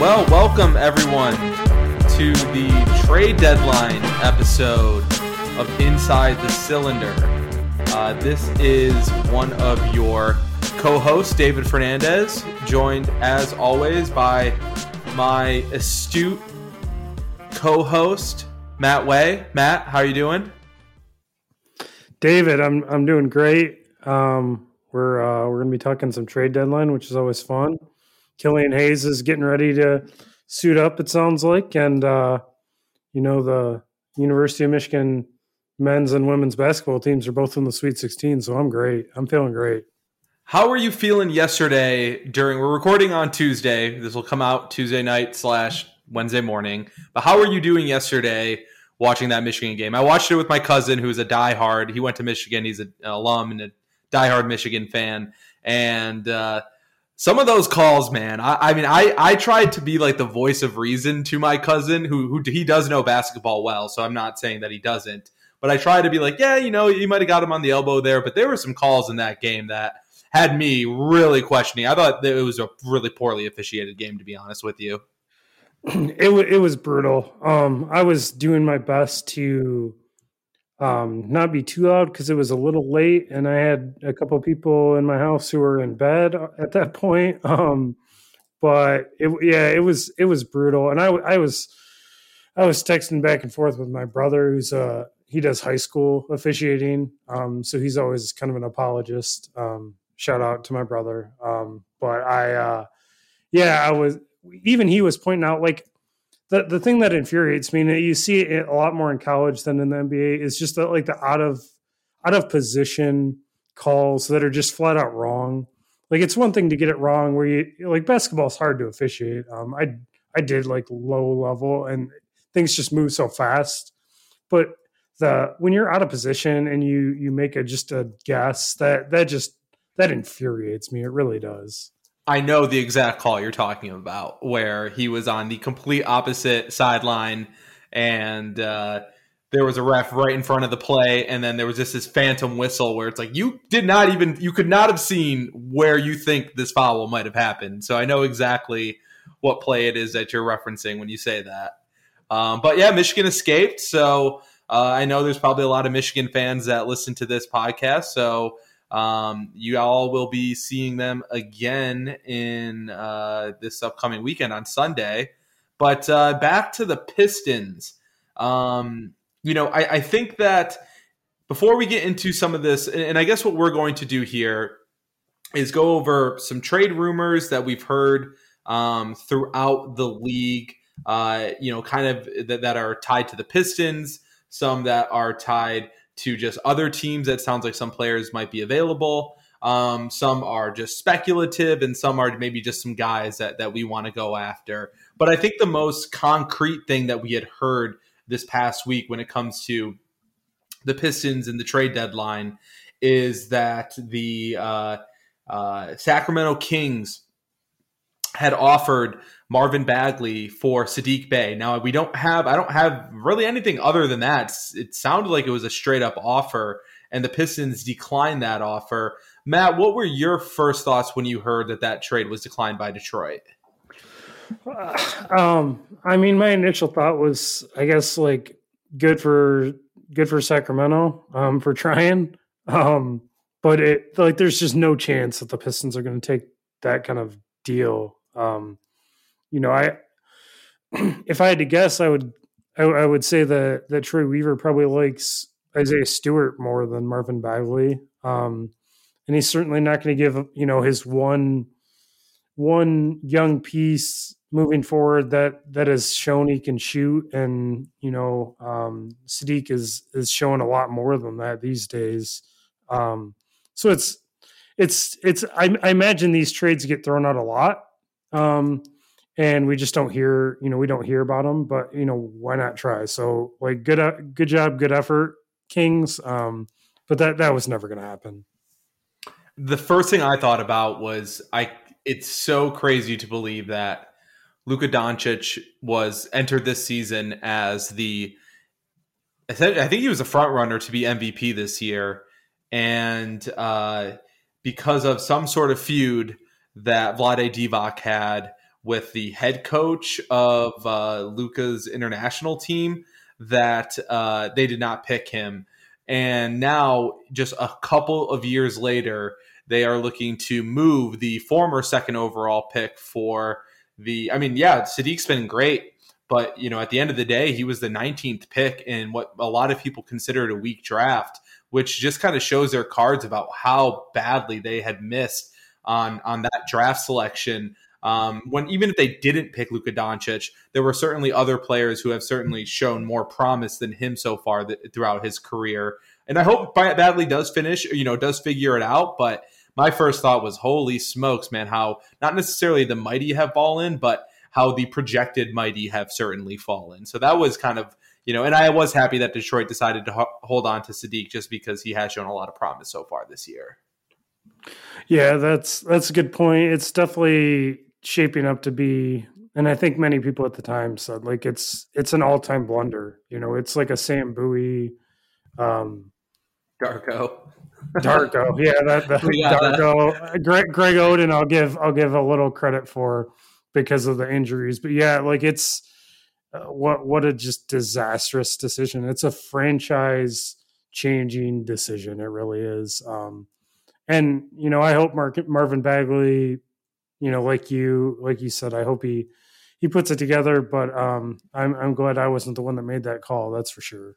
Well, welcome everyone to the trade deadline episode of Inside the Cylinder. Uh, this is one of your co hosts, David Fernandez, joined as always by my astute co host, Matt Way. Matt, how are you doing? David, I'm I'm doing great. Um, we're uh, we're gonna be talking some trade deadline, which is always fun. Killian Hayes is getting ready to suit up. It sounds like, and uh, you know the University of Michigan men's and women's basketball teams are both in the Sweet 16. So I'm great. I'm feeling great. How were you feeling yesterday during? We're recording on Tuesday. This will come out Tuesday night slash Wednesday morning. But how were you doing yesterday watching that Michigan game? I watched it with my cousin, who's a diehard. He went to Michigan. He's an alum and a diehard Michigan fan. And uh, some of those calls, man. I, I, mean, I I tried to be like the voice of reason to my cousin, who who he does know basketball well. So I'm not saying that he doesn't, but I tried to be like, yeah, you know, you might have got him on the elbow there, but there were some calls in that game that had me really questioning. I thought it was a really poorly officiated game, to be honest with you. It it was brutal. Um, I was doing my best to um, not be too loud because it was a little late, and I had a couple people in my house who were in bed at that point. Um, but it, yeah, it was it was brutal, and I I was I was texting back and forth with my brother, who's uh he does high school officiating, um, so he's always kind of an apologist. Um, shout out to my brother. Um, but I, uh, yeah, I was even he was pointing out like the the thing that infuriates me, and you see it a lot more in college than in the NBA, is just that like the out of out of position calls that are just flat out wrong. Like it's one thing to get it wrong where you like basketball is hard to officiate. Um, I I did like low level and things just move so fast, but the when you're out of position and you you make a just a guess that that just that infuriates me. It really does. I know the exact call you're talking about, where he was on the complete opposite sideline, and uh, there was a ref right in front of the play, and then there was just this phantom whistle where it's like you did not even you could not have seen where you think this foul might have happened. So I know exactly what play it is that you're referencing when you say that. Um, but yeah, Michigan escaped, so uh, I know there's probably a lot of Michigan fans that listen to this podcast, so um, you all will be seeing them again in uh, this upcoming weekend on Sunday. But uh, back to the Pistons. Um, you know, I, I, think that before we get into some of this, and I guess what we're going to do here is go over some trade rumors that we've heard um, throughout the league. Uh, you know, kind of that, that are tied to the Pistons, some that are tied to just other teams that sounds like some players might be available. Um, some are just speculative, and some are maybe just some guys that, that we want to go after. But I think the most concrete thing that we had heard this past week when it comes to the Pistons and the trade deadline is that the uh, uh, Sacramento Kings had offered Marvin Bagley for Saddiq Bey. Now we don't have I don't have really anything other than that. It sounded like it was a straight up offer, and the Pistons declined that offer. Matt, what were your first thoughts when you heard that that trade was declined by Detroit? Um, I mean, my initial thought was, I guess, like good for good for Sacramento um, for trying, um, but it like there's just no chance that the Pistons are going to take that kind of deal. Um, you know, I if I had to guess, I would I, I, would say that that Troy Weaver probably likes Isaiah Stewart more than Marvin Bagley, um, and he's certainly not going to give you know his one one young piece moving forward that that has shown he can shoot, and you know um, Saddiq is is showing a lot more than that these days. Um, so it's it's it's I, I imagine these trades get thrown out a lot. Um, and we just don't hear you know we don't hear about them but you know why not try? So like good uh, good job good effort kings um but that that was never going to happen. The first thing i thought about was i it's so crazy to believe that Luka Doncic was entered this season as the I think he was a front runner to be MVP this year and uh because of some sort of feud that Vlade Divac had with the head coach of uh, Luka's international team that uh, they did not pick him. And now, just a couple of years later, they are looking to move the former second overall pick for the. I mean, yeah, Saddiq's been great, but you know, at the end of the day, he was the 19th pick in what a lot of people considered a weak draft, which just kind of shows their cards about how badly they had missed on on that draft selection. Um, when even if they didn't pick Luka Doncic, there were certainly other players who have certainly shown more promise than him so far th- throughout his career. And I hope Bagley does finish, you know, does figure it out. But my first thought was, holy smokes, man, how not necessarily the mighty have fallen, but how the projected mighty have certainly fallen. So that was kind of, you know, and I was happy that Detroit decided to ho- hold on to Saddiq just because he has shown a lot of promise so far this year. Yeah, that's that's a good point. It's definitely shaping up to be and I think many people at the time said like it's it's an all-time blunder. You know, it's like a Sam Bowie um Darko. Darko, yeah, that, that Darko. That. Greg, Greg Oden, I'll give I'll give a little credit for because of the injuries, but yeah, like it's uh, what what a just disastrous decision. It's a franchise changing decision. It really is. Um, and you know, I hope Mark, Marvin Bagley, you know, like you like you said, I hope he he puts it together. But um, I'm I'm glad I wasn't the one that made that call. That's for sure.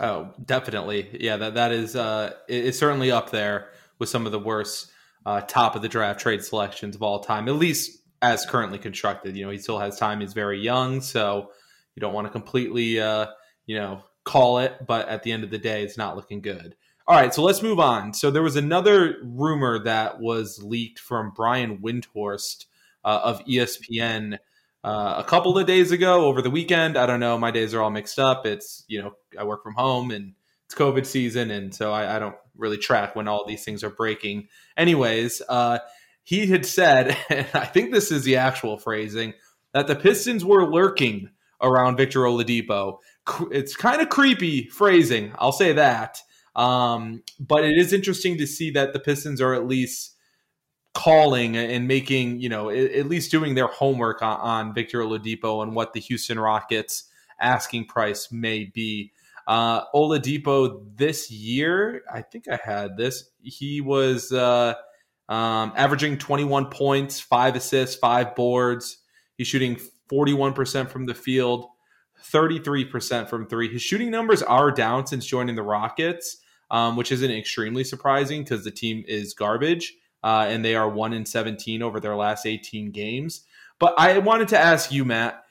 Oh, definitely. Yeah, that that is uh, it, it's certainly up there with some of the worst uh, top of the draft trade selections of all time, at least as currently constructed. You know, he still has time; he's very young, so you don't want to completely, uh, you know, call it. But at the end of the day, it's not looking good. All right, so let's move on. So there was another rumor that was leaked from Brian Windhorst uh, of ESPN uh, a couple of days ago over the weekend. I don't know. My days are all mixed up. It's, you know, I work from home and it's COVID season. And so I, I don't really track when all these things are breaking. Anyways, uh, he had said, and I think this is the actual phrasing, that the Pistons were lurking around Victor Oladipo. It's kind of creepy phrasing. I'll say that. Um, but it is interesting to see that the Pistons are at least calling and making, you know, at least doing their homework on, on Victor Oladipo and what the Houston Rockets asking price may be. Uh, Oladipo this year, I think I had this. He was uh, um, averaging 21 points, five assists, five boards. He's shooting 41% from the field, 33% from three. His shooting numbers are down since joining the Rockets, um, which isn't extremely surprising because the team is garbage uh, and they are 1 in 17 over their last 18 games. But I wanted to ask you, Matt.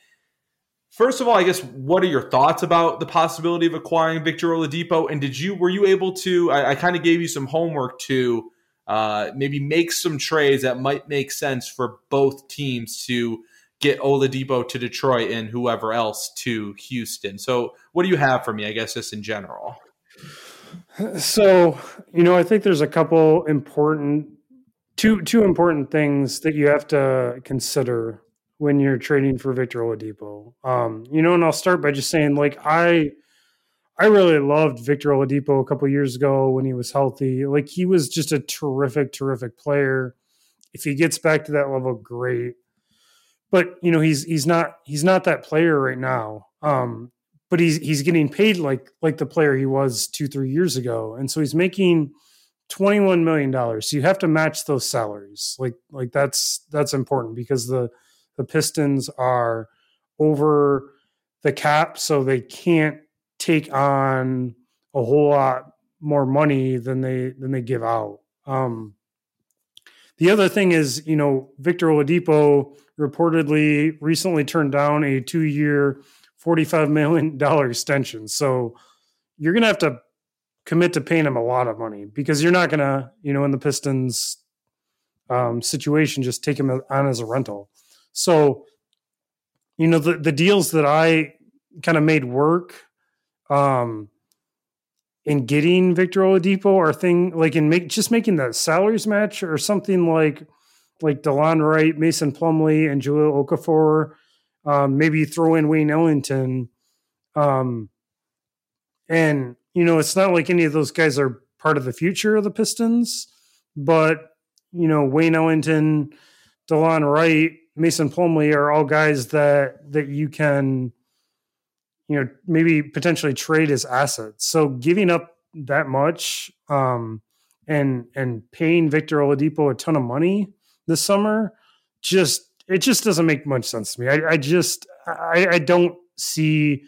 First of all, I guess what are your thoughts about the possibility of acquiring Victor Oladipo? And did you were you able to? I, I kind of gave you some homework to uh, maybe make some trades that might make sense for both teams to get Oladipo to Detroit and whoever else to Houston. So, what do you have for me? I guess just in general. So, you know, I think there's a couple important two two important things that you have to consider when you're trading for Victor Oladipo. Um, you know, and I'll start by just saying, like, I I really loved Victor Oladipo a couple years ago when he was healthy. Like, he was just a terrific, terrific player. If he gets back to that level, great. But you know, he's he's not he's not that player right now. Um, but he's he's getting paid like like the player he was two three years ago, and so he's making 21 million dollars. So you have to match those salaries. Like like that's that's important because the the pistons are over the cap so they can't take on a whole lot more money than they than they give out. Um the other thing is you know victor oladipo reportedly recently turned down a two-year 45 million dollar extension so you're gonna have to commit to paying him a lot of money because you're not going to, you know, in the Pistons um, situation, just take him on as a rental. So, you know, the, the deals that I kind of made work um, in getting Victor Oladipo are thing like in make just making the salaries match or something like like Delon Wright, Mason Plumlee, and Jahlil Okafor. Um, maybe throw in Wayne Ellington. Um, and you know, it's not like any of those guys are part of the future of the Pistons, but you know, Wayne Ellington, Delon Wright, Mason Plumlee are all guys that that you can, you know, maybe potentially trade as assets. So giving up that much um, and and paying Victor Oladipo a ton of money this summer just it just doesn't make much sense to me. I, I just I, I don't see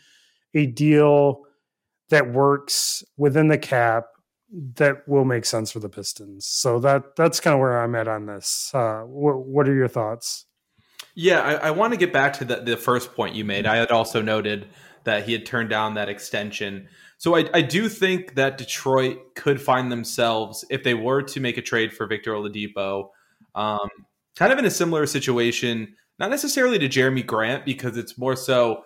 a deal that works within the cap that will make sense for the Pistons. So that that's kind of where I'm at on this. Uh, what, what are your thoughts? Yeah, I, I want to get back to the, the first point you made. I had also noted that he had turned down that extension. So I, I do think that Detroit could find themselves if they were to make a trade for Victor Oladipo, um, kind of in a similar situation. Not necessarily to Jerami Grant because it's more so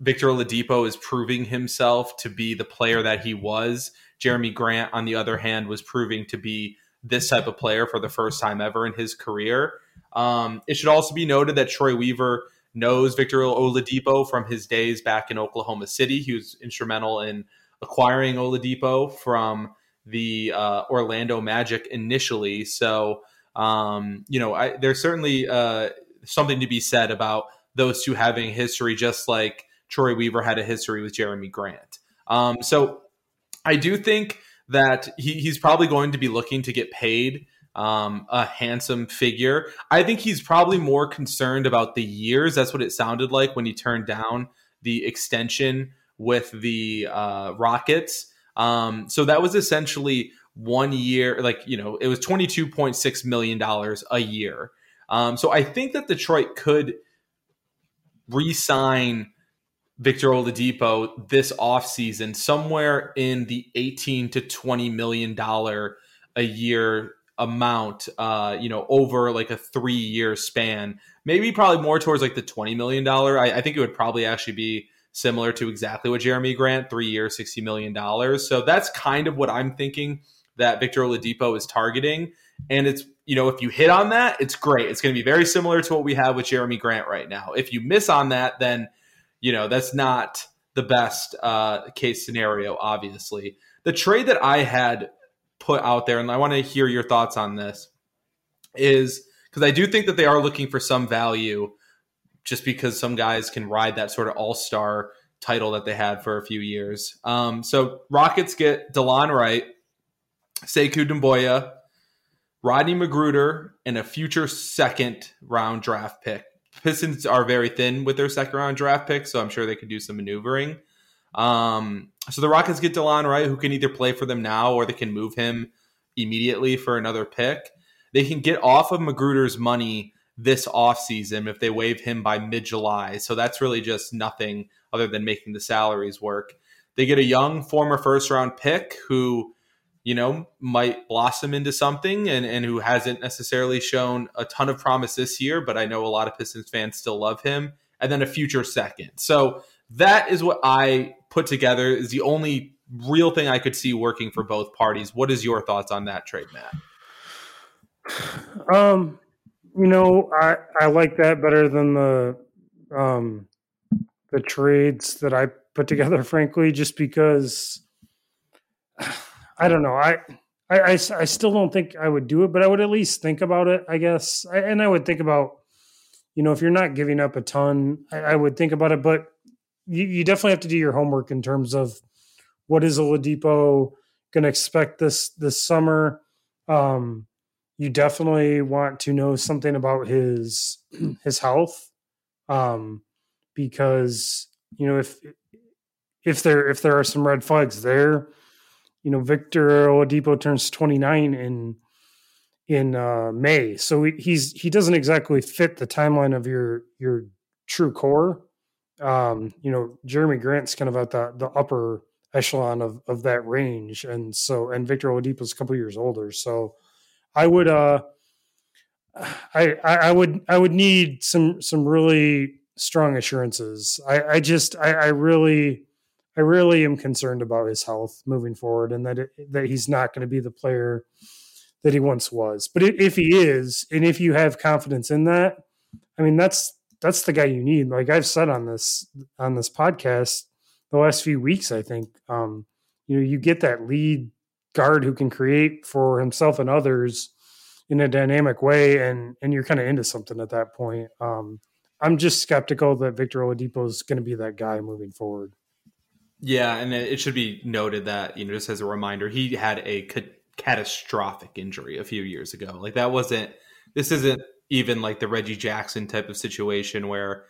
Victor Oladipo is proving himself to be the player that he was. Jerami Grant, on the other hand, was proving to be this type of player for the first time ever in his career. Um, it should also be noted that Troy Weaver knows Victor Oladipo from his days back in Oklahoma City. He was instrumental in acquiring Oladipo from the uh, Orlando Magic initially. So, um, you know, I, there's certainly uh, something to be said about those two having history, just like Troy Weaver had a history with Jerami Grant. Um, so I do think that he, he's probably going to be looking to get paid um, a handsome figure. I think he's probably more concerned about the years. That's what it sounded like when he turned down the extension with the uh, Rockets. Um, so that was essentially one year, like, you know, it was $22.6 million a year. Um, so I think that Detroit could re sign Victor Oladipo this offseason somewhere in the 18 to 20 million dollar a year amount uh you know over like a 3 year span. Maybe probably more towards like the 20 million dollar. I, I, think it would probably actually be similar to exactly what Jerami Grant 3 years 60 million dollars. So that's kind of what I'm thinking that Victor Oladipo is targeting and it's you know if you hit on that it's great it's going to be very similar to what we have with Jerami Grant right now if you miss on that then you know that's not the best uh, case scenario. Obviously, the trade that I had put out there, and I want to hear your thoughts on this, is because I do think that they are looking for some value, just because some guys can ride that sort of all star title that they had for a few years. Um, so Rockets get Delon Wright, Sekou Doumbouya, Rodney McGruder, and a future second round draft pick. Pistons are very thin with their second round draft pick, so I'm sure they can do some maneuvering. Um, so the Rockets get Delon Wright, who can either play for them now or they can move him immediately for another pick. They can get off of McGruder's money this offseason if they waive him by mid July. So that's really just nothing other than making the salaries work. They get a young former first round pick who you know, might blossom into something and, and who hasn't necessarily shown a ton of promise this year, but I know a lot of Pistons fans still love him. And then a future second. So that is what I put together is the only real thing I could see working for both parties. What is your thoughts on that trade, Matt? Um, you know, I, I like that better than the um the trades that I put together, frankly, just because I don't know. I, I, I, I, still don't think I would do it, but I would at least think about it, I guess. I, and I would think about, you know, if you're not giving up a ton, I, I would think about it, but you, you, definitely have to do your homework in terms of what is Oladipo going to expect this, this summer. Um, you definitely want to know something about his, his health. Um, because, you know, if, if there, if there are some red flags there, you know, Victor Oladipo turns 29 in in uh, May, so he's he doesn't exactly fit the timeline of your your true core. Um, you know, Jerami Grant's kind of at the the upper echelon of of that range, and so and Victor Oladipo's a couple years older. So, I would uh, I I would I would need some some really strong assurances. I I just I, I really I really am concerned about his health moving forward, and that it, that he's not going to be the player that he once was. But if he is, and if you have confidence in that, I mean that's that's the guy you need. Like I've said on this on this podcast the last few weeks, I think um, you know you get that lead guard who can create for himself and others in a dynamic way, and and you're kind of into something at that point. Um, I'm just skeptical that Victor Oladipo is going to be that guy moving forward. Yeah, and it should be noted that you know, just as a reminder, he had a ca- catastrophic injury a few years ago. Like that wasn't. This isn't even like the Reggie Jackson type of situation where,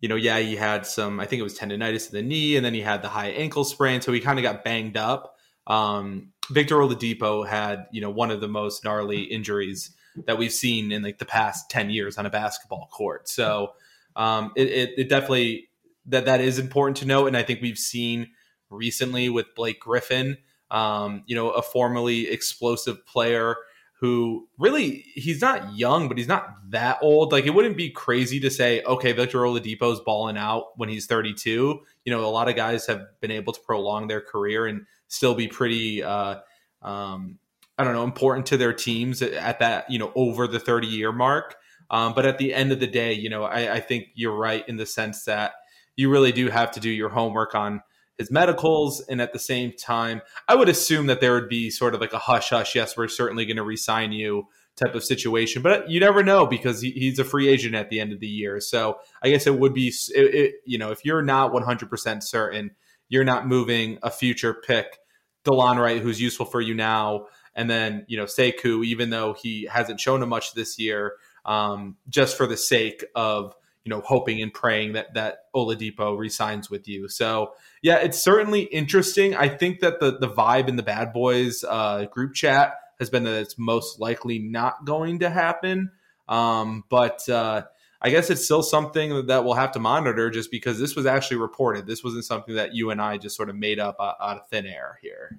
you know, yeah, he had some. I think it was tendonitis in the knee, and then he had the high ankle sprain, so he kind of got banged up. Um, Victor Oladipo had you know one of the most gnarly injuries that we've seen in like the past ten years on a basketball court. So um, it, it, it definitely that that is important to note, and I think we've seen recently with Blake Griffin, um, you know, a formerly explosive player who really he's not young, but he's not that old. Like it wouldn't be crazy to say, okay, Victor Oladipo's balling out when he's 32. You know, a lot of guys have been able to prolong their career and still be pretty, uh, um, I don't know, important to their teams at that, you know, over the 30 year mark. Um, but at the end of the day, you know, I, I think you're right in the sense that you really do have to do your homework on his medicals. And at the same time, I would assume that there would be sort of like a hush hush, yes, we're certainly going to resign you type of situation. But you never know because he, he's a free agent at the end of the year. So I guess it would be, it, it, you know, if you're not 100% certain, you're not moving a future pick, Delon Wright, who's useful for you now. And then, you know, Sekou, even though he hasn't shown him much this year, um, just for the sake of you know, hoping and praying that that Oladipo resigns with you. So yeah, it's certainly interesting. I think that the the vibe in the Bad Boys uh, group chat has been that it's most likely not going to happen. Um, but uh, I guess it's still something that we'll have to monitor, just because this was actually reported. This wasn't something that you and I just sort of made up out of thin air here.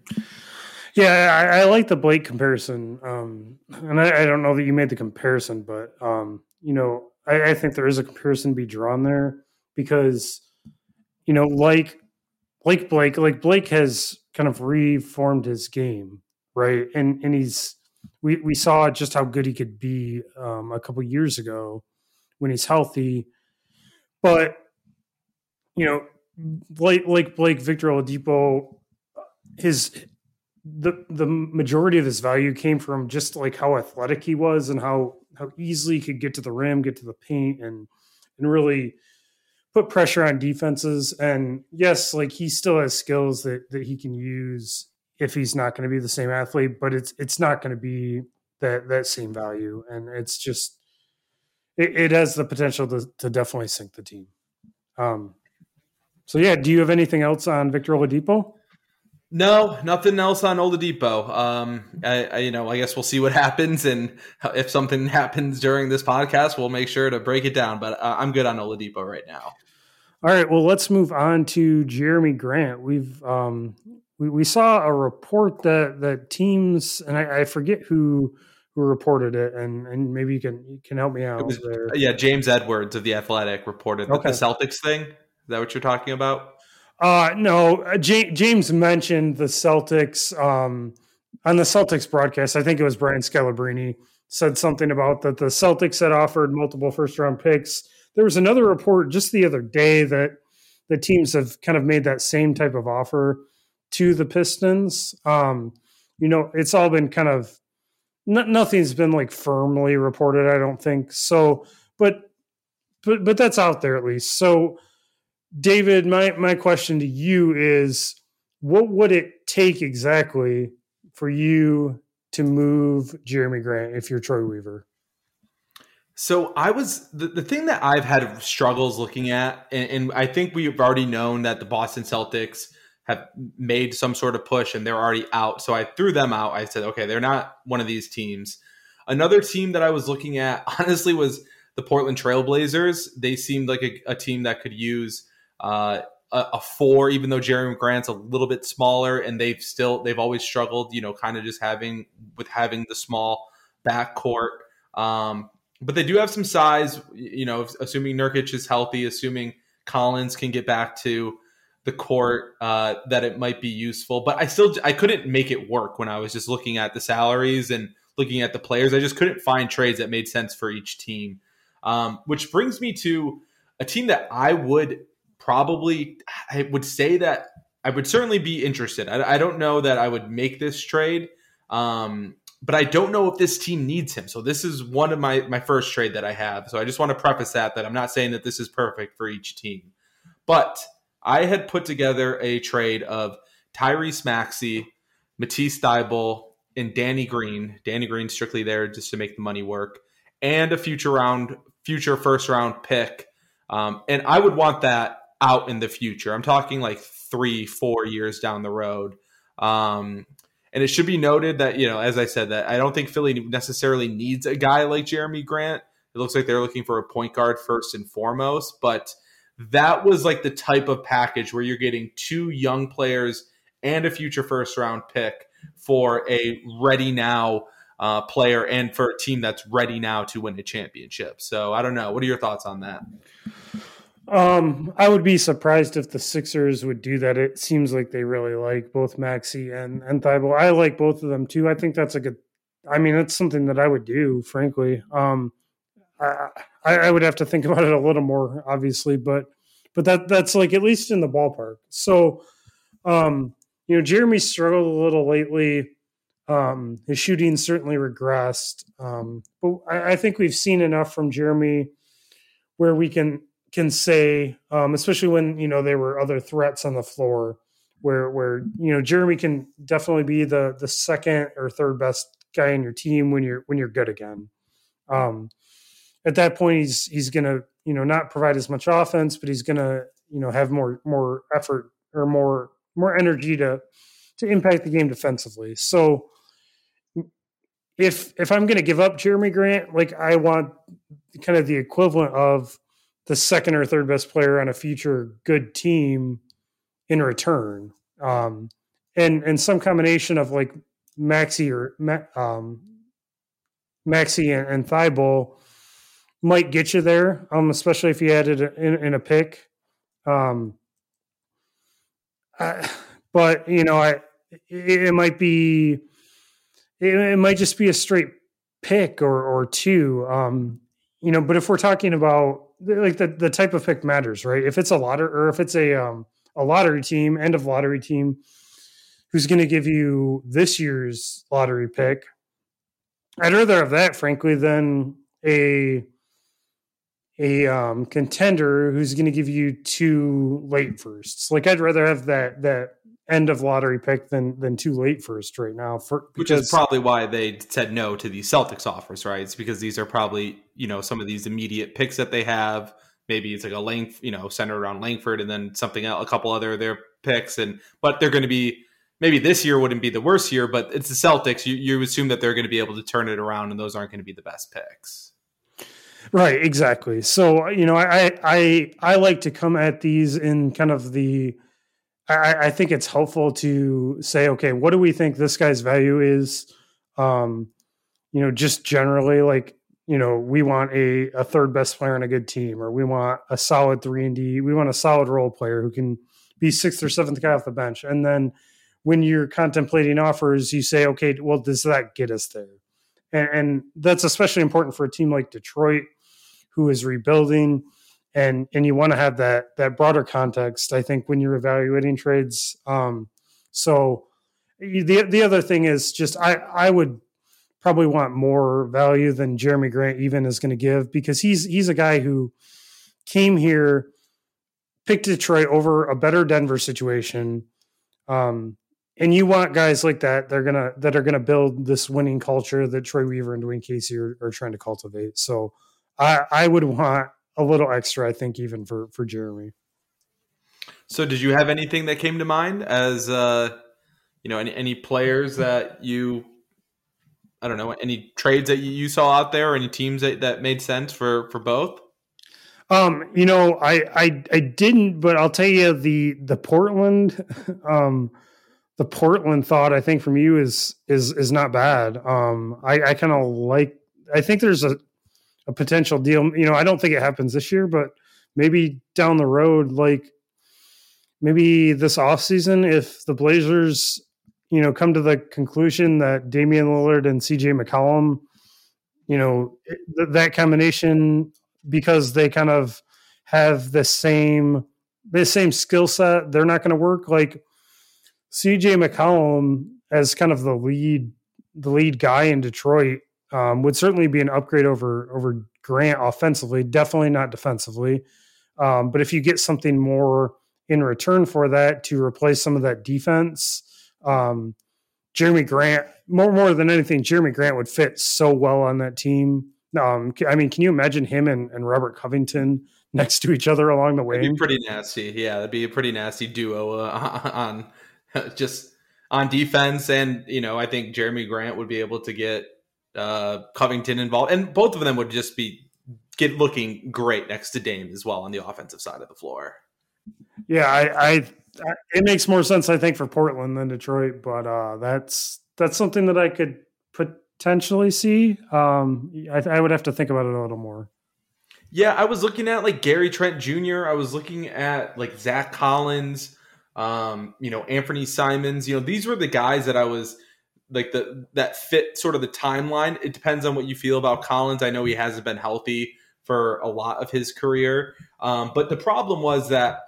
Yeah, I, I like the Blake comparison, um, and I, I, don't know that you made the comparison, but um, you know, I, I think there is a comparison to be drawn there because, you know, like like Blake, like Blake has kind of reformed his game, right? And and he's we we saw just how good he could be um, a couple years ago when he's healthy, but you know, like like Blake Victor Oladipo, his the the majority of his value came from just like how athletic he was and how how easily he could get to the rim, get to the paint, and and really put pressure on defenses. And yes, like he still has skills that that he can use if he's not going to be the same athlete, but it's it's not going to be that that same value. And it's just it, it has the potential to to definitely sink the team. Um, so yeah, do you have anything else on Victor Oladipo? No, nothing else on Oladipo. Um, I, I, you know, I guess we'll see what happens, and if something happens during this podcast, we'll make sure to break it down. But uh, I'm good on Oladipo right now. All right, well, let's move on to Jerami Grant. We've um, we, we saw a report that that teams, and I, I forget who who reported it, and and maybe you can you can help me out was, there. Yeah, James Edwards of the Athletic reported okay. the Celtics thing. Is that what you're talking about? Uh, no, uh, J- James mentioned the Celtics um, on the Celtics broadcast. I think it was Brian Scalabrine said something about that the Celtics had offered multiple first round picks. There was another report just the other day that the teams have kind of made that same type of offer to the Pistons. Um, you know, it's all been kind of n- nothing's been like firmly reported. I don't think so, but but but that's out there at least. So David, my my question to you is what would it take exactly for you to move Jerami Grant if you're Troy Weaver? So I was the, the thing that I've had struggles looking at, and, and, I think we've already known that the Boston Celtics have made some sort of push and they're already out. So I threw them out. I said, okay, they're not one of these teams. Another team that I was looking at, honestly, was the Portland Trailblazers. They seemed like a, a team that could use uh, a, a, four, even though Jerami Grant's a little bit smaller, and they've still they've always struggled, you know, kind of just having with having the small backcourt. Um, but they do have some size, you know, assuming Nurkic is healthy, assuming Collins can get back to the court, uh, that it might be useful. But I still I couldn't make it work when I was just looking at the salaries and looking at the players. I just couldn't find trades that made sense for each team. Um, which brings me to a team that I would probably I would say that I would certainly be interested. I, I don't know that I would make this trade, um, but I don't know if this team needs him. So this is one of my my first trade that I have. So I just want to preface that that I'm not saying that this is perfect for each team, but I had put together a trade of Tyrese Maxey, Matisse Thybulle, and Danny Green. Danny Green strictly there just to make the money work, and a future round, future first round pick. Um, and I would want that out in the future. I'm talking like three, four years down the road. Um, and it should be noted that, you know, as I said, that I don't think Philly necessarily needs a guy like Jerami Grant. It looks like they're looking for a point guard first and foremost, but that was like the type of package where you're getting two young players and a future first round pick for a ready now uh, player and for a team that's ready now to win a championship. So I don't know. What are your thoughts on that? Um, I would be surprised if the Sixers would do that. It seems like they really like both Maxey and and Thybulle. I like both of them too. I think that's a good. I mean, that's something that I would do, frankly. Um, I, I would have to think about it a little more, obviously, but but that that's like at least in the ballpark. So, um, you know, Jerami struggled a little lately. Um, his shooting certainly regressed, um, but I, I think we've seen enough from Jerami where we can can say, um, especially when you know there were other threats on the floor, where where you know Jerami can definitely be the the second or third best guy in your team when you're when you're good again. Um, at that point, he's he's gonna you know not provide as much offense, but he's gonna you know have more more effort or more more energy to to impact the game defensively. So if if I'm going to give up Jerami Grant, like I want kind of the equivalent of the second or third best player on a future good team in return. Um, and and some combination of like Maxey or um, Maxey and, and Thybulle might get you there, um, especially if you added in, in a pick. Um, I, but you know, I it, it might be it, it, might just be a straight pick or or two. Um, you know, but if we're talking about like the, the type of pick matters, right? If it's a lottery or if it's a um, a lottery team, end of lottery team, who's going to give you this year's lottery pick, I'd rather have that, frankly, than a a um, contender who's going to give you two late firsts. Like I'd rather have that that end of lottery pick than than too late first right now. For which is probably why they said no to the Celtics offers, right? It's because these are probably you know some of these immediate picks that they have. Maybe it's like a length, you know, centered around Langford, and then something else, a couple other their picks, and but they're going to be maybe this year wouldn't be the worst year, but it's the Celtics. You you assume that they're going to be able to turn it around, and those aren't going to be the best picks. Right, exactly. So you know, I I I like to come at these in kind of the I, I, think it's helpful to say, okay, what do we think this guy's value is? Um, you know, just generally, like, you know, we want a, a third best player on a good team, or we want a solid three and D. We want a solid role player who can be sixth or seventh guy off the bench. And then when you're contemplating offers, you say, okay, well, does that get us there? And, and that's especially important for a team like Detroit, who is rebuilding and and you want to have that that broader context i think when you're evaluating trades um so the the other thing is just i i would probably want more value than jerami grant even is going to give because he's he's a guy who came here picked detroit over a better denver situation um and you want guys like that they're gonna that are gonna build this winning culture that troy weaver and dwane casey are, are trying to cultivate so i i would want a little extra, I think, even for for Jerami. So, did you have anything that came to mind as uh, you know any any players that you I don't know any trades that you saw out there, or any teams that, that made sense for for both? Um, you know, I, I I didn't, but I'll tell you the the Portland, um, the Portland thought I think from you is is is not bad. Um, I I kind of like. I think there's a a potential deal. You know, I don't think it happens this year, but maybe down the road, like maybe this off season, if the Blazers, you know, come to the conclusion that Damian Lillard and CJ McCollum, you know, th- that combination because they kind of have the same the same skill set, they're not going to work like CJ McCollum as kind of the lead the lead guy in Detroit um, would certainly be an upgrade over over Grant offensively. Definitely not defensively, um, but if you get something more in return for that to replace some of that defense, um, Jerami Grant more more than anything, Jerami Grant would fit so well on that team. Um, I mean, can you imagine him and, and Robert Covington next to each other along the way? Pretty nasty. Yeah, that'd be a pretty nasty duo uh, on just on defense, and you know, I think Jerami Grant would be able to get uh, Covington involved, and both of them would just be get looking great next to Dame as well on the offensive side of the floor. Yeah, I, I it makes more sense, I think, for Portland than Detroit, but uh, that's that's something that I could potentially see. Um, I, I would have to think about it a little more. Yeah, I was looking at like Gary Trent Jr. I was looking at like Zach Collins, um, you know, Anthony Simons. You know, these were the guys that I was like the that fit sort of the timeline. It depends on what you feel about Collins. I know he hasn't been healthy for a lot of his career, um, but the problem was that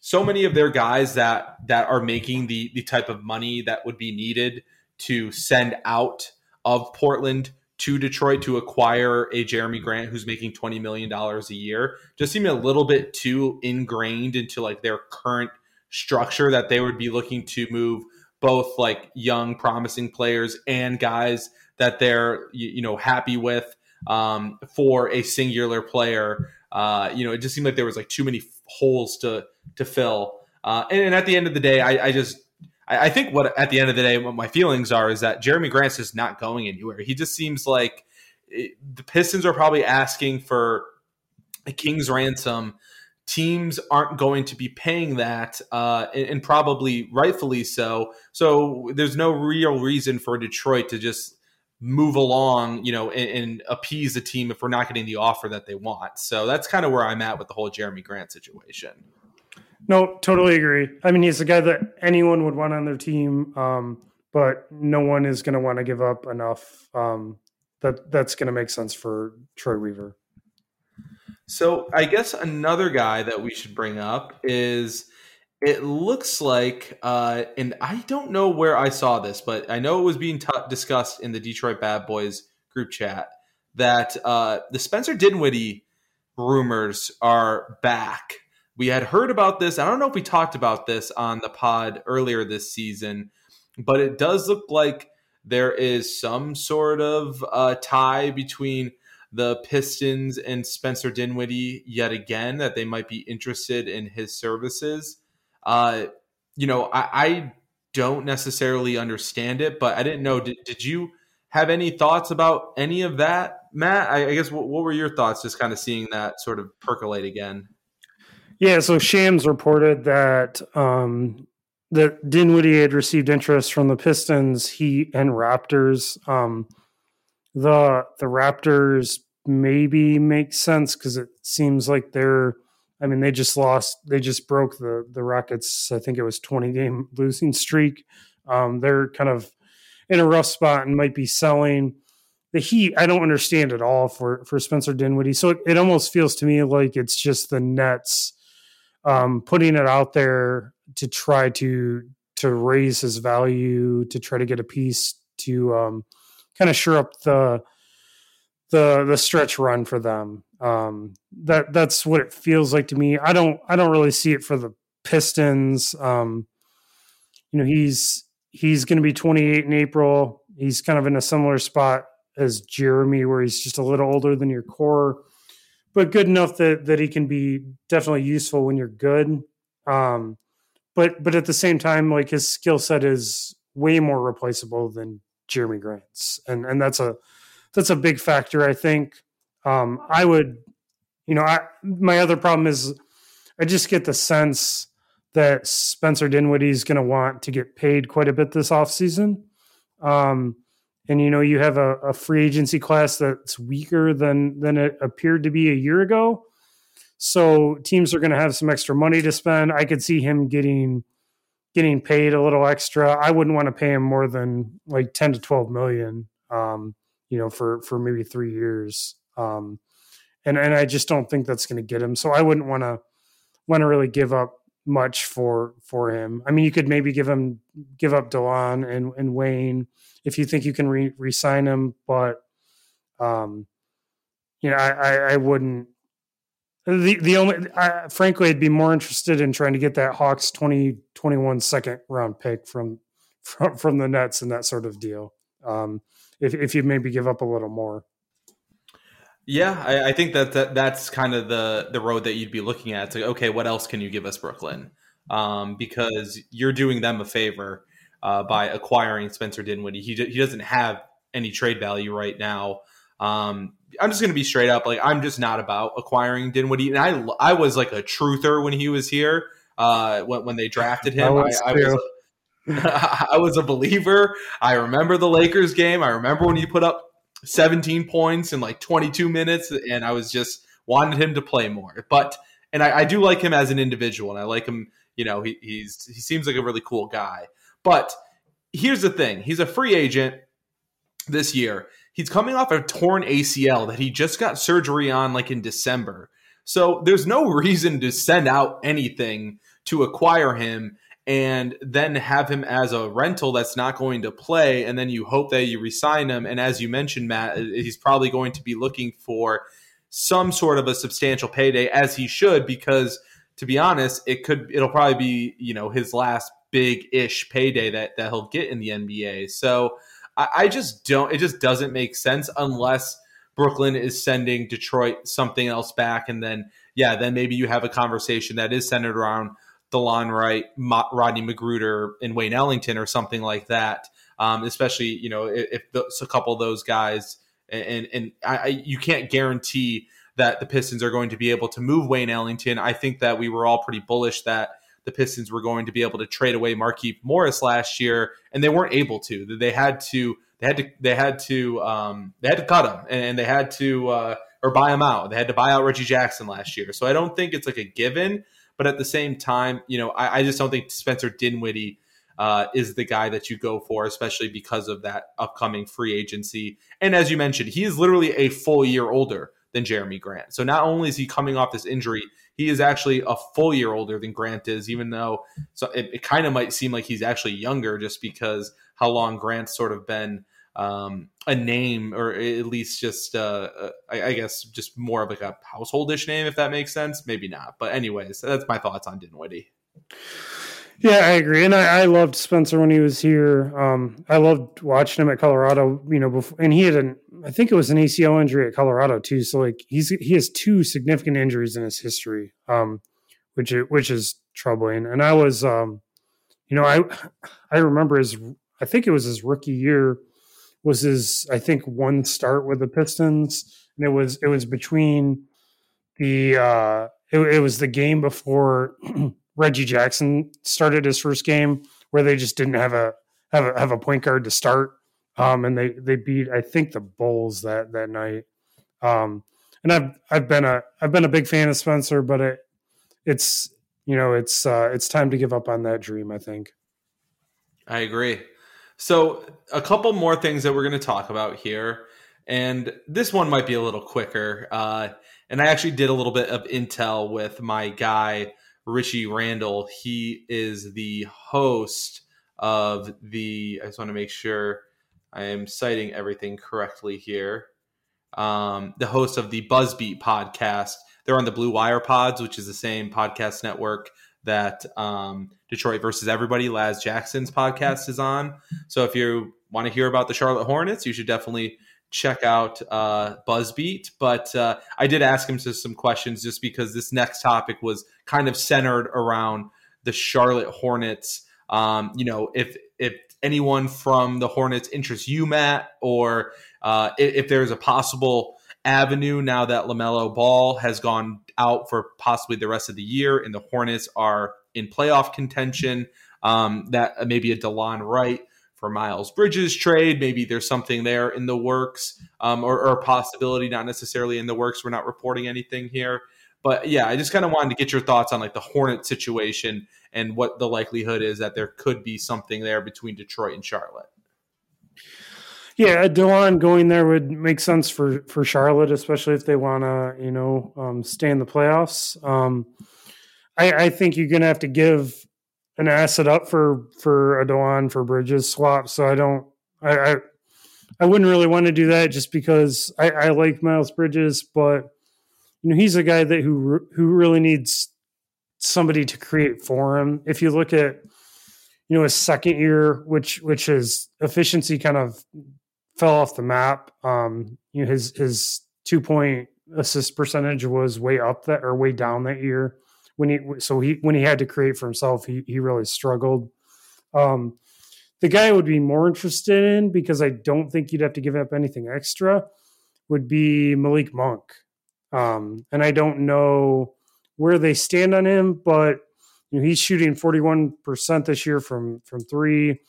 so many of their guys that that are making the the type of money that would be needed to send out of Portland to Detroit to acquire a Jerami Grant who's making $20 million a year just seemed a little bit too ingrained into like their current structure that they would be looking to move both like young promising players and guys that they're you know happy with um, for a singular player uh, you know it just seemed like there was like too many holes to to fill uh, and, and, at the end of the day I, I just I, I, think what at the end of the day, what my feelings are is that Jerami Grant's just not going anywhere. He just seems like it, the Pistons are probably asking for a king's ransom. Teams aren't going to be paying that, uh, and, and probably rightfully so. So there's no real reason for Detroit to just move along, you know, and, and, appease the team if we're not getting the offer that they want. So that's kind of where I'm at with the whole Jerami Grant situation. No, totally agree. I mean, he's a guy that anyone would want on their team, um, but no one is going to want to give up enough. Um, that that's going to make sense for Troy Weaver. So I guess another guy that we should bring up is it looks like, uh, and I don't know where I saw this, but I know it was being t- discussed in the Detroit Bad Boys group chat that uh, the Spencer Dinwiddie rumors are back we had heard about this. I don't know if we talked about this on the pod earlier this season, but it does look like there is some sort of uh, tie between the Pistons and Spencer Dinwiddie yet again that they might be interested in his services. Uh, you know, I, I, don't necessarily understand it, but I didn't know. Did, did you have any thoughts about any of that, Matt? I, I guess what, what were your thoughts just kind of seeing that sort of percolate again? Yeah, so Shams reported that um, that Dinwiddie had received interest from the Pistons, Heat, and Raptors. Um, the the Raptors maybe makes sense because it seems like they're. I mean, they just lost. They just broke the the Rockets. I think it was twenty game losing streak. Um, they're kind of in a rough spot and might be selling. The Heat, I don't understand at all for for Spencer Dinwiddie. So it, it almost feels to me like it's just the Nets um, putting it out there to try to to raise his value, to try to get a piece to um, kind of shore up the the the stretch run for them. Um, that that's what it feels like to me. I don't I don't really see it for the Pistons. Um, you know, he's he's going to be 28 in April. He's kind of in a similar spot as Jerami, where he's just a little older than your core but good enough that that he can be definitely useful when you're good. Um, but but at the same time, like his skill set is way more replaceable than Jerami Grant's, and and that's a that's a big factor. I think um, I would, you know, I my other problem is I just get the sense that Spencer Dinwiddie is going to want to get paid quite a bit this offseason. Um, and you know you have a, a, free agency class that's weaker than than it appeared to be a year ago so teams are going to have some extra money to spend i could see him getting getting paid a little extra i wouldn't want to pay him more than like 10 to 12 million um, you know for for maybe three years um, and and i just don't think that's going to get him so i wouldn't want to want to really give up much for for him. I mean, you could maybe give him give up Delon and and Wayne if you think you can re resign him, but um, you know, I I, I wouldn't. The the only I, frankly, I'd be more interested in trying to get that Hawks 2021 second round pick from from from the Nets and that sort of deal. Um, if if you maybe give up a little more. Yeah, I, I think that, that that's kind of the the road that you'd be looking at. It's like, okay, what else can you give us, Brooklyn? Um, because you're doing them a favor uh, by acquiring Spencer Dinwiddie. He he doesn't have any trade value right now. Um, I'm just going to be straight up. Like I'm just not about acquiring Dinwiddie, and I I was like a truther when he was here. Uh, when, when they drafted him, I, I, was. I was a believer. I remember the Lakers game. I remember when he put up 17 points in like 22 minutes, and I was just wanted him to play more. But and I, I do like him as an individual, and I like him. You know, he, he's he seems like a really cool guy. But here's the thing: he's a free agent this year. He's coming off a torn ACL that he just got surgery on, like in December. So there's no reason to send out anything to acquire him and then have him as a rental that's not going to play and then you hope that you resign him. And as you mentioned Matt he's probably going to be looking for some sort of a substantial payday as he should because to be honest it could it'll probably be you know his last big ish payday that that he'll get in the NBA so I, I just don't it just doesn't make sense unless Brooklyn is sending Detroit something else back and then yeah then maybe you have a conversation that is centered around DeLon Wright, Rodney McGruder, and Wayne Ellington or something like that. Um, especially, you know, if, if a couple of those guys, and and I, you can't guarantee that the Pistons are going to be able to move Wayne Ellington. I think that we were all pretty bullish that the Pistons were going to be able to trade away Markieff Morris last year, and they weren't able to. They had to. They had to. They had to. Um, they had to cut him, and they had to uh, or buy him out. They had to buy out Reggie Jackson last year. So I don't think it's like a given. But at the same time, you know, I, I just don't think Spencer Dinwiddie uh, is the guy that you go for, especially because of that upcoming free agency. And as you mentioned, he is literally a full year older than Jerami Grant. So not only is he coming off this injury, he is actually a full year older than Grant is, even though so it, it kind of might seem like he's actually younger just because how long Grant's sort of been um, a name, or at least just, uh, uh, I, I, guess, just more of like a householdish name, if that makes sense. Maybe not, but anyways, that's my thoughts on Dinwiddie. Yeah, I agree, and I, I, loved Spencer when he was here. Um, I loved watching him at Colorado. You know, before, and he had an, I think it was an ACL injury at Colorado too. So like he's he has two significant injuries in his history, um, which is, which is troubling. And I was, um, you know, I I remember his, I think it was his rookie year was his I think one start with the Pistons, and it was it was between the uh, it, it was the game before Reggie Jackson started his first game where they just didn't have a have a have a point guard to start, um, and they they beat I think the Bulls that that night. Um, and I've I've been a I've been a big fan of Spencer, but it it's you know it's uh, it's time to give up on that dream. I think. I agree. So, a couple more things that we're going to talk about here. And this one might be a little quicker. Uh, and I actually did a little bit of intel with my guy, Richie Randall. He is the host of the, I just want to make sure I am citing everything correctly here. Um, the host of the Buzzbeat podcast. They're on the Blue Wire Pods, which is the same podcast network that um, Detroit versus Everybody, Laz Jackson's podcast is on. So if you want to hear about the Charlotte Hornets, you should definitely check out uh, Buzzbeat. But uh, I did ask him some questions just because this next topic was kind of centered around the Charlotte Hornets. Um, you know, if if anyone from the Hornets interests you, Matt, or uh, if, if there's a possible avenue now that LaMelo Ball has gone out for possibly the rest of the year and the Hornets are in playoff contention. Um, that maybe a DeLon Wright for Miles Bridges trade. Maybe there's something there in the works um, or, or, a possibility, not necessarily in the works. We're not reporting anything here. But yeah, I just kind of wanted to get your thoughts on like the Hornet situation and what the likelihood is that there could be something there between Detroit and Charlotte. Yeah, DeLon going there would make sense for for Charlotte, especially if they want to, you know, um, stay in the playoffs. Um, I, I think you're going to have to give an asset up for for a DeLon for Bridges swap. So I don't. I, I I wouldn't really want to do that just because I, I like Miles Bridges, but you know he's a guy that who who really needs somebody to create for him. If you look at you know his second year, which which his efficiency kind of fell off the map. Um, you know his his two point assist percentage was way up that or way down that year when he so he when he had to create for himself, he he really struggled. Um, the guy I would be more interested in because I don't think you'd have to give up anything extra would be Malik Monk. Um, and I don't know where they stand on him, but you know, he's shooting 41% this year from from three.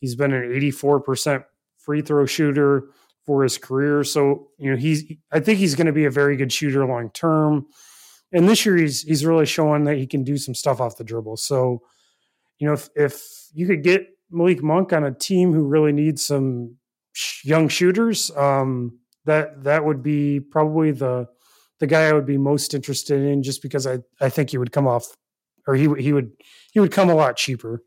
He's been an 84% free throw shooter for his career. So, you know, he's I think he's going to be a very good shooter long term. And this year he's he's really showing that he can do some stuff off the dribble. So, you know, if if you could get Malik Monk on a team who really needs some sh- young shooters, um, that that would be probably the the guy I would be most interested in, just because I I think he would come off, or he he would he would come a lot cheaper.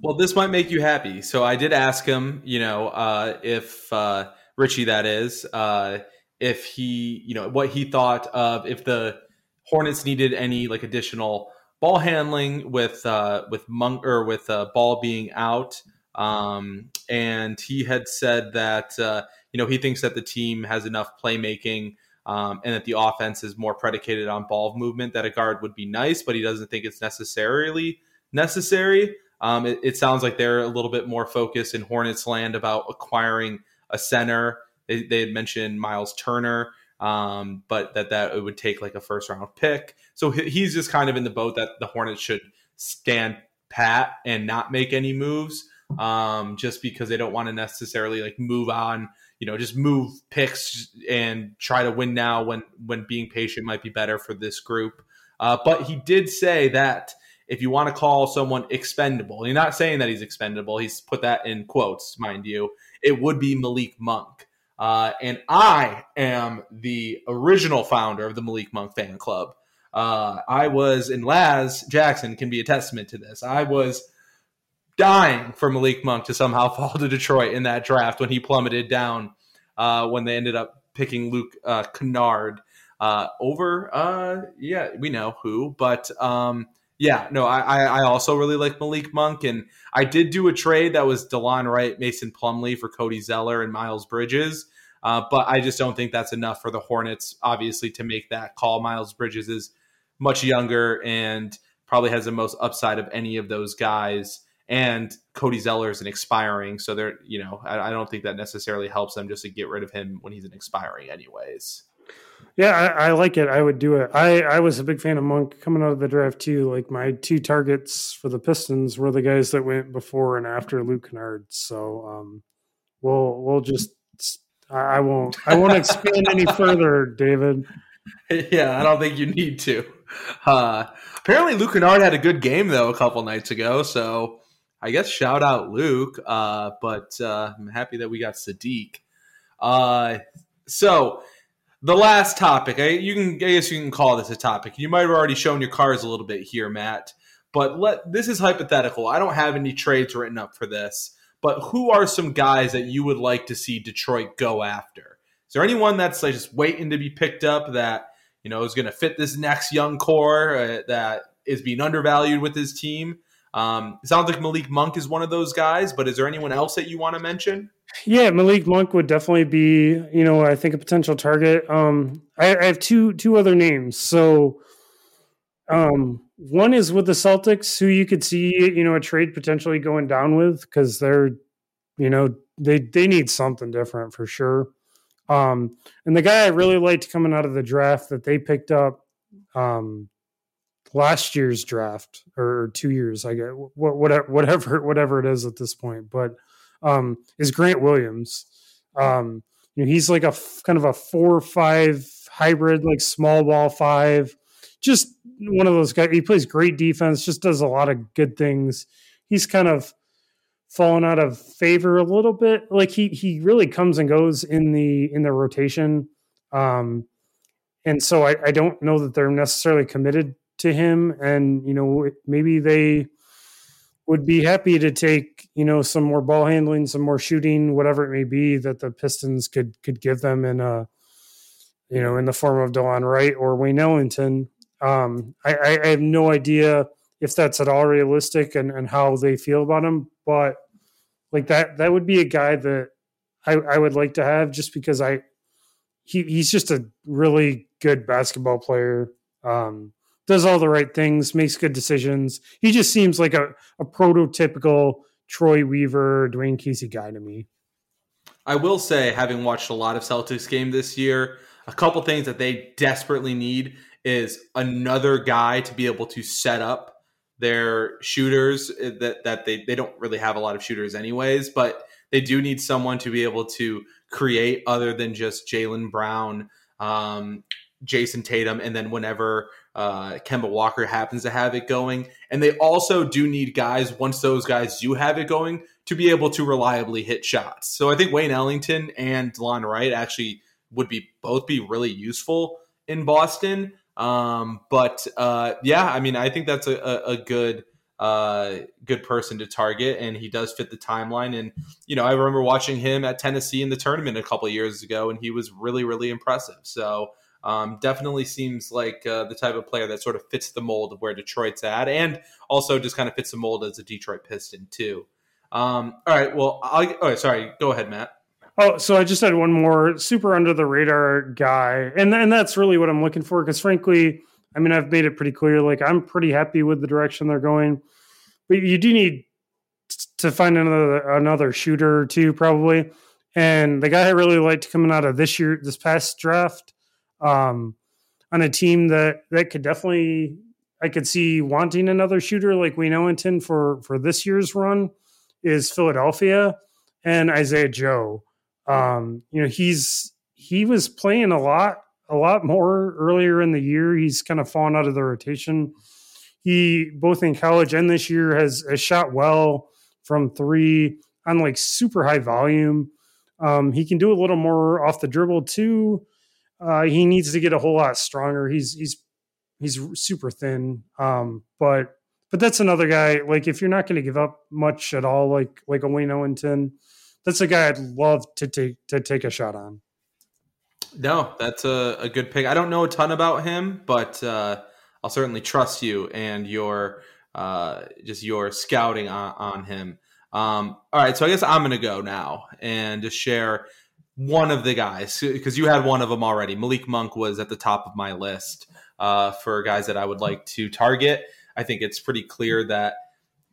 Well, this might make you happy. So I did ask him, you know, uh, if uh, Richie, that is, uh, if he, you know, what he thought of if the Hornets needed any like additional ball handling with uh, with Monk or with uh, ball being out. Um, and he had said that uh, you know he thinks that the team has enough playmaking um, and that the offense is more predicated on ball movement. That a guard would be nice, but he doesn't think it's necessarily necessary. Um, it, it, sounds like they're a little bit more focused in Hornets land about acquiring a center. They, they had mentioned Miles Turner, um, but that that it would take like a first round pick. So he's just kind of in the boat that the Hornets should stand pat and not make any moves, um, just because they don't want to necessarily like move on. You know, just move picks and try to win now when when being patient might be better for this group. Uh, but he did say that if you want to call someone expendable, you're not saying that he's expendable. He's put that in quotes, mind you. It would be Malik Monk. Uh, and I am the original founder of the Malik Monk fan club. Uh, I was, and Laz Jackson can be a testament to this. I was dying for Malik Monk to somehow fall to Detroit in that draft when he plummeted down uh, when they ended up picking Luke uh, Kennard uh, over, uh, yeah, we know who, but um, yeah, no, I, I also really like Malik Monk, and I did do a trade that was Delon Wright, Mason Plumlee for Cody Zeller and Miles Bridges. Uh, but I just don't think that's enough for the Hornets, obviously, to make that call. Miles Bridges is much younger and probably has the most upside of any of those guys. And Cody Zeller is an expiring, so they're you know I, I don't think that necessarily helps them just to get rid of him when he's an expiring, anyways. Yeah, I, I, like it. I would do it. I, I was a big fan of Monk coming out of the draft too. Like my two targets for the Pistons were the guys that went before and after Luke Kennard. So um, we'll we'll just I won't I won't expand any further, David. Yeah, I don't think you need to. Uh, apparently, Luke Kennard had a good game though a couple nights ago. So I guess shout out Luke. Uh, but uh, I'm happy that we got Saddiq. Uh, so the last topic, I, you can, I guess you can call this a topic. You might have already shown your cards a little bit here, Matt. But let this is hypothetical. I don't have any trades written up for this. But who are some guys that you would like to see Detroit go after? Is there anyone that's like just waiting to be picked up that you know is going to fit this next young core uh, that is being undervalued with his team? Um, it sounds like Malik Monk is one of those guys, but is there anyone else that you want to mention? Yeah, Malik Monk would definitely be, you know, I think a potential target. Um, I, I have two two other names. So, um, one is with the Celtics, who you could see, you know, a trade potentially going down with because they're, you know, they they need something different for sure. Um, and the guy I really liked coming out of the draft that they picked up, um, last year's draft or two years, I get whatever whatever whatever it is at this point, but um, is Grant Williams. Um, you know, he's like a f- kind of a four or five hybrid, like small ball five. Just one of those guys. He plays great defense. Just does a lot of good things. He's kind of fallen out of favor a little bit. Like he he really comes and goes in the in the rotation. Um, and so I, I don't know that they're necessarily committed to him, and you know maybe they would be happy to take you know some more ball handling, some more shooting, whatever it may be that the Pistons could could give them in a you know in the form of Delon Wright or Wayne Ellington. Um, I, I have no idea if that's at all realistic and, and how they feel about him, but like that that would be a guy that I, I would like to have just because I he, he's just a really good basketball player. Um, does all the right things, makes good decisions. He just seems like a, a prototypical Troy Weaver, Dwayne Casey guy to me. I will say, having watched a lot of Celtics game this year, a couple things that they desperately need is another guy to be able to set up their shooters eh, that that they, they don't really have a lot of shooters anyways, but they do need someone to be able to create other than just Jaylen Brown, um, Jayson Tatum, and then whenever uh, Kemba Walker happens to have it going. And they also do need guys, once those guys do have it going, to be able to reliably hit shots. So I think Wayne Ellington and Delon Wright actually would be both be really useful in Boston. Um, but uh, yeah, I mean, I think that's a, a, a good uh, good person to target, and he does fit the timeline. And you know, I remember watching him at Tennessee in the tournament a couple years ago, and he was really, really impressive. So um, definitely seems like uh, the type of player that sort of fits the mold of where Detroit's at, and also just kind of fits the mold as a Detroit Piston too. Um, all right, well, I'll, oh, sorry, go ahead, Matt. Oh, so I just had one more super under the radar guy, and and that's really what I'm looking for because frankly I mean, I've made it pretty clear. Like, I'm pretty happy with the direction they're going, but you do need to find another another shooter too, probably. And the guy I really liked coming out of this year, this past draft, um, on a team that that could definitely, I could see wanting another shooter like Wayne Ellington for for this year's run, is Philadelphia and Isaiah Joe. Um, you know, he's he was playing a lot a lot more earlier in the year. He's kind of fallen out of the rotation. He both in college and this year has, has shot well from three on like super high volume. Um, he can do a little more off the dribble too. Uh, he needs to get a whole lot stronger. He's he's he's super thin. Um, but but that's another guy. Like if you're not going to give up much at all, like like a Wayne Ellington, that's a guy I'd love to take to take a shot on. No, that's a, a good pick. I don't know a ton about him, but uh, I'll certainly trust you and your uh, just your scouting on, on him. Um, all right, so I guess I'm going to go now and just share one of the guys because you had one of them already. Malik Monk was at the top of my list uh, for guys that I would like to target. I think it's pretty clear that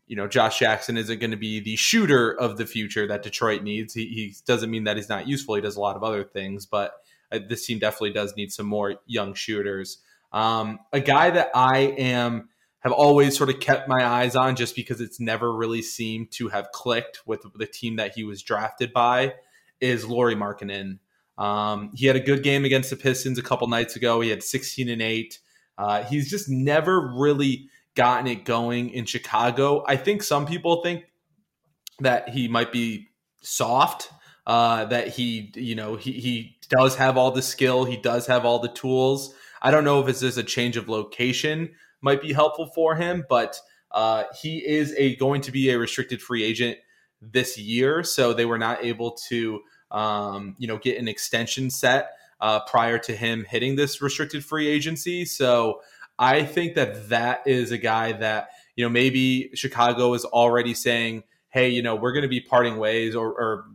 you know Josh Jackson isn't going to be the shooter of the future that Detroit needs. He, he doesn't mean that he's not useful. He does a lot of other things, but uh, this team definitely does need some more young shooters. Um, a guy that I am have always sort of kept my eyes on just because it's never really seemed to have clicked with the team that he was drafted by is Lauri Markkanen. Um, he had a good game against the Pistons a couple nights ago. He had 16 and 8. Uh, he's just never really gotten it going in Chicago. I think some people think that he might be soft, uh, that he, you know, he, he does have all the skill, he does have all the tools. I don't know if it's just a change of location might be helpful for him, but uh, he is a going to be a restricted free agent this year, so they were not able to um, you know get an extension set uh, prior to him hitting this restricted free agency. So I think that that is a guy that you know maybe Chicago is already saying, hey, you know we're going to be parting ways, or, or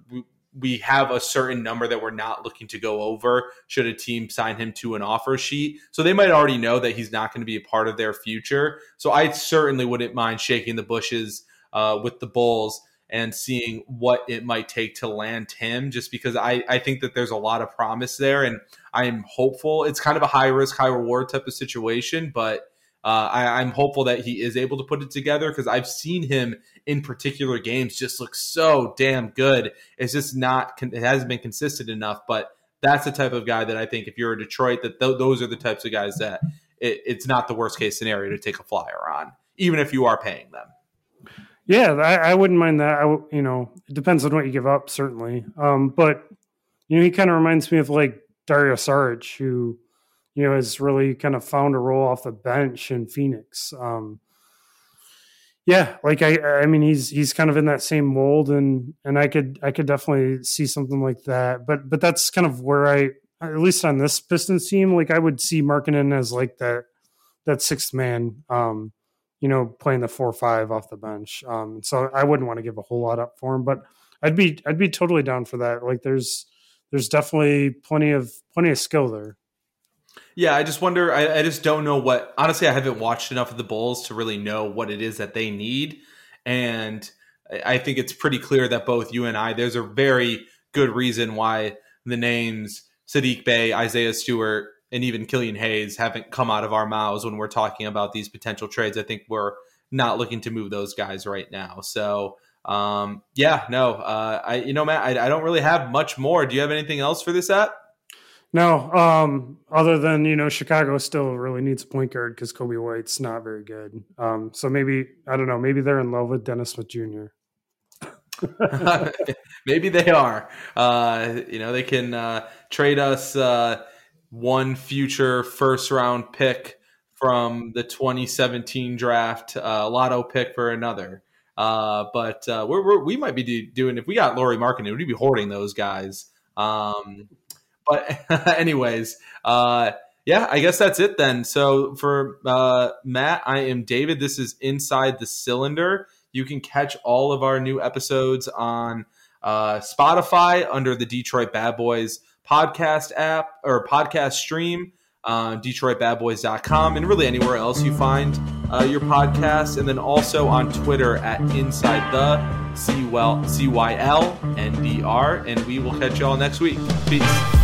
we have a certain number that we're not looking to go over should a team sign him to an offer sheet. So they might already know that he's not going to be a part of their future. So I certainly wouldn't mind shaking the bushes uh, with the Bulls and seeing what it might take to land him just because I, I think that there's a lot of promise there and I'm hopeful. It's kind of a high risk, high reward type of situation, but uh, I, am hopeful that he is able to put it together because I've seen him in particular games just look so damn good. It's just not, it hasn't been consistent enough. But that's the type of guy that I think if you're a Detroit, that th- those are the types of guys that it, it's not the worst case scenario to take a flyer on, even if you are paying them. Yeah, I, I wouldn't mind that. I, you know, it depends on what you give up, certainly. Um, but you know, he kind of reminds me of like Dario Saric, who you know, has really kind of found a role off the bench in Phoenix. Um, yeah, like I, I mean, he's he's kind of in that same mold, and and I could I could definitely see something like that. But but that's kind of where I, at least on this Pistons team, like I would see Markkanen as like that that sixth man. Um, you know, playing the four five off the bench. Um, so I wouldn't want to give a whole lot up for him, but I'd be I'd be totally down for that. Like there's there's definitely plenty of plenty of skill there. Yeah, I just wonder. I, I, just don't know what. Honestly, I haven't watched enough of the Bulls to really know what it is that they need, and I think it's pretty clear that both you and I, there's a very good reason why the names Saddiq Bey, Isaiah Stewart, and even Killian Hayes haven't come out of our mouths when we're talking about these potential trades. I think we're not looking to move those guys right now. So, um, yeah, no, uh, I, you know, Matt, I, I, don't really have much more. Do you have anything else for this app? No, um, other than you know, Chicago still really needs a point guard because Coby White's not very good. Um, so maybe I don't know. Maybe they're in love with Dennis Smith Jr. maybe they are. Uh, you know, they can uh, trade us uh, one future first round pick from the 2017 draft, uh, lotto pick for another. Uh, but uh, we're, we're, we might be do, doing if we got Lauri Markkanen, we'd be hoarding those guys. Um, but anyways, uh, yeah, I guess that's it then. So for uh, Matt, I am David. This is Inside the Cylinder. You can catch all of our new episodes on uh, Spotify under the Detroit Bad Boys podcast app or podcast stream, uh, DetroitBadBoys.com, and really anywhere else you find uh, your podcast. And then also on Twitter at Inside the C-Y-L-N-D-R. And we will catch you all next week. Peace.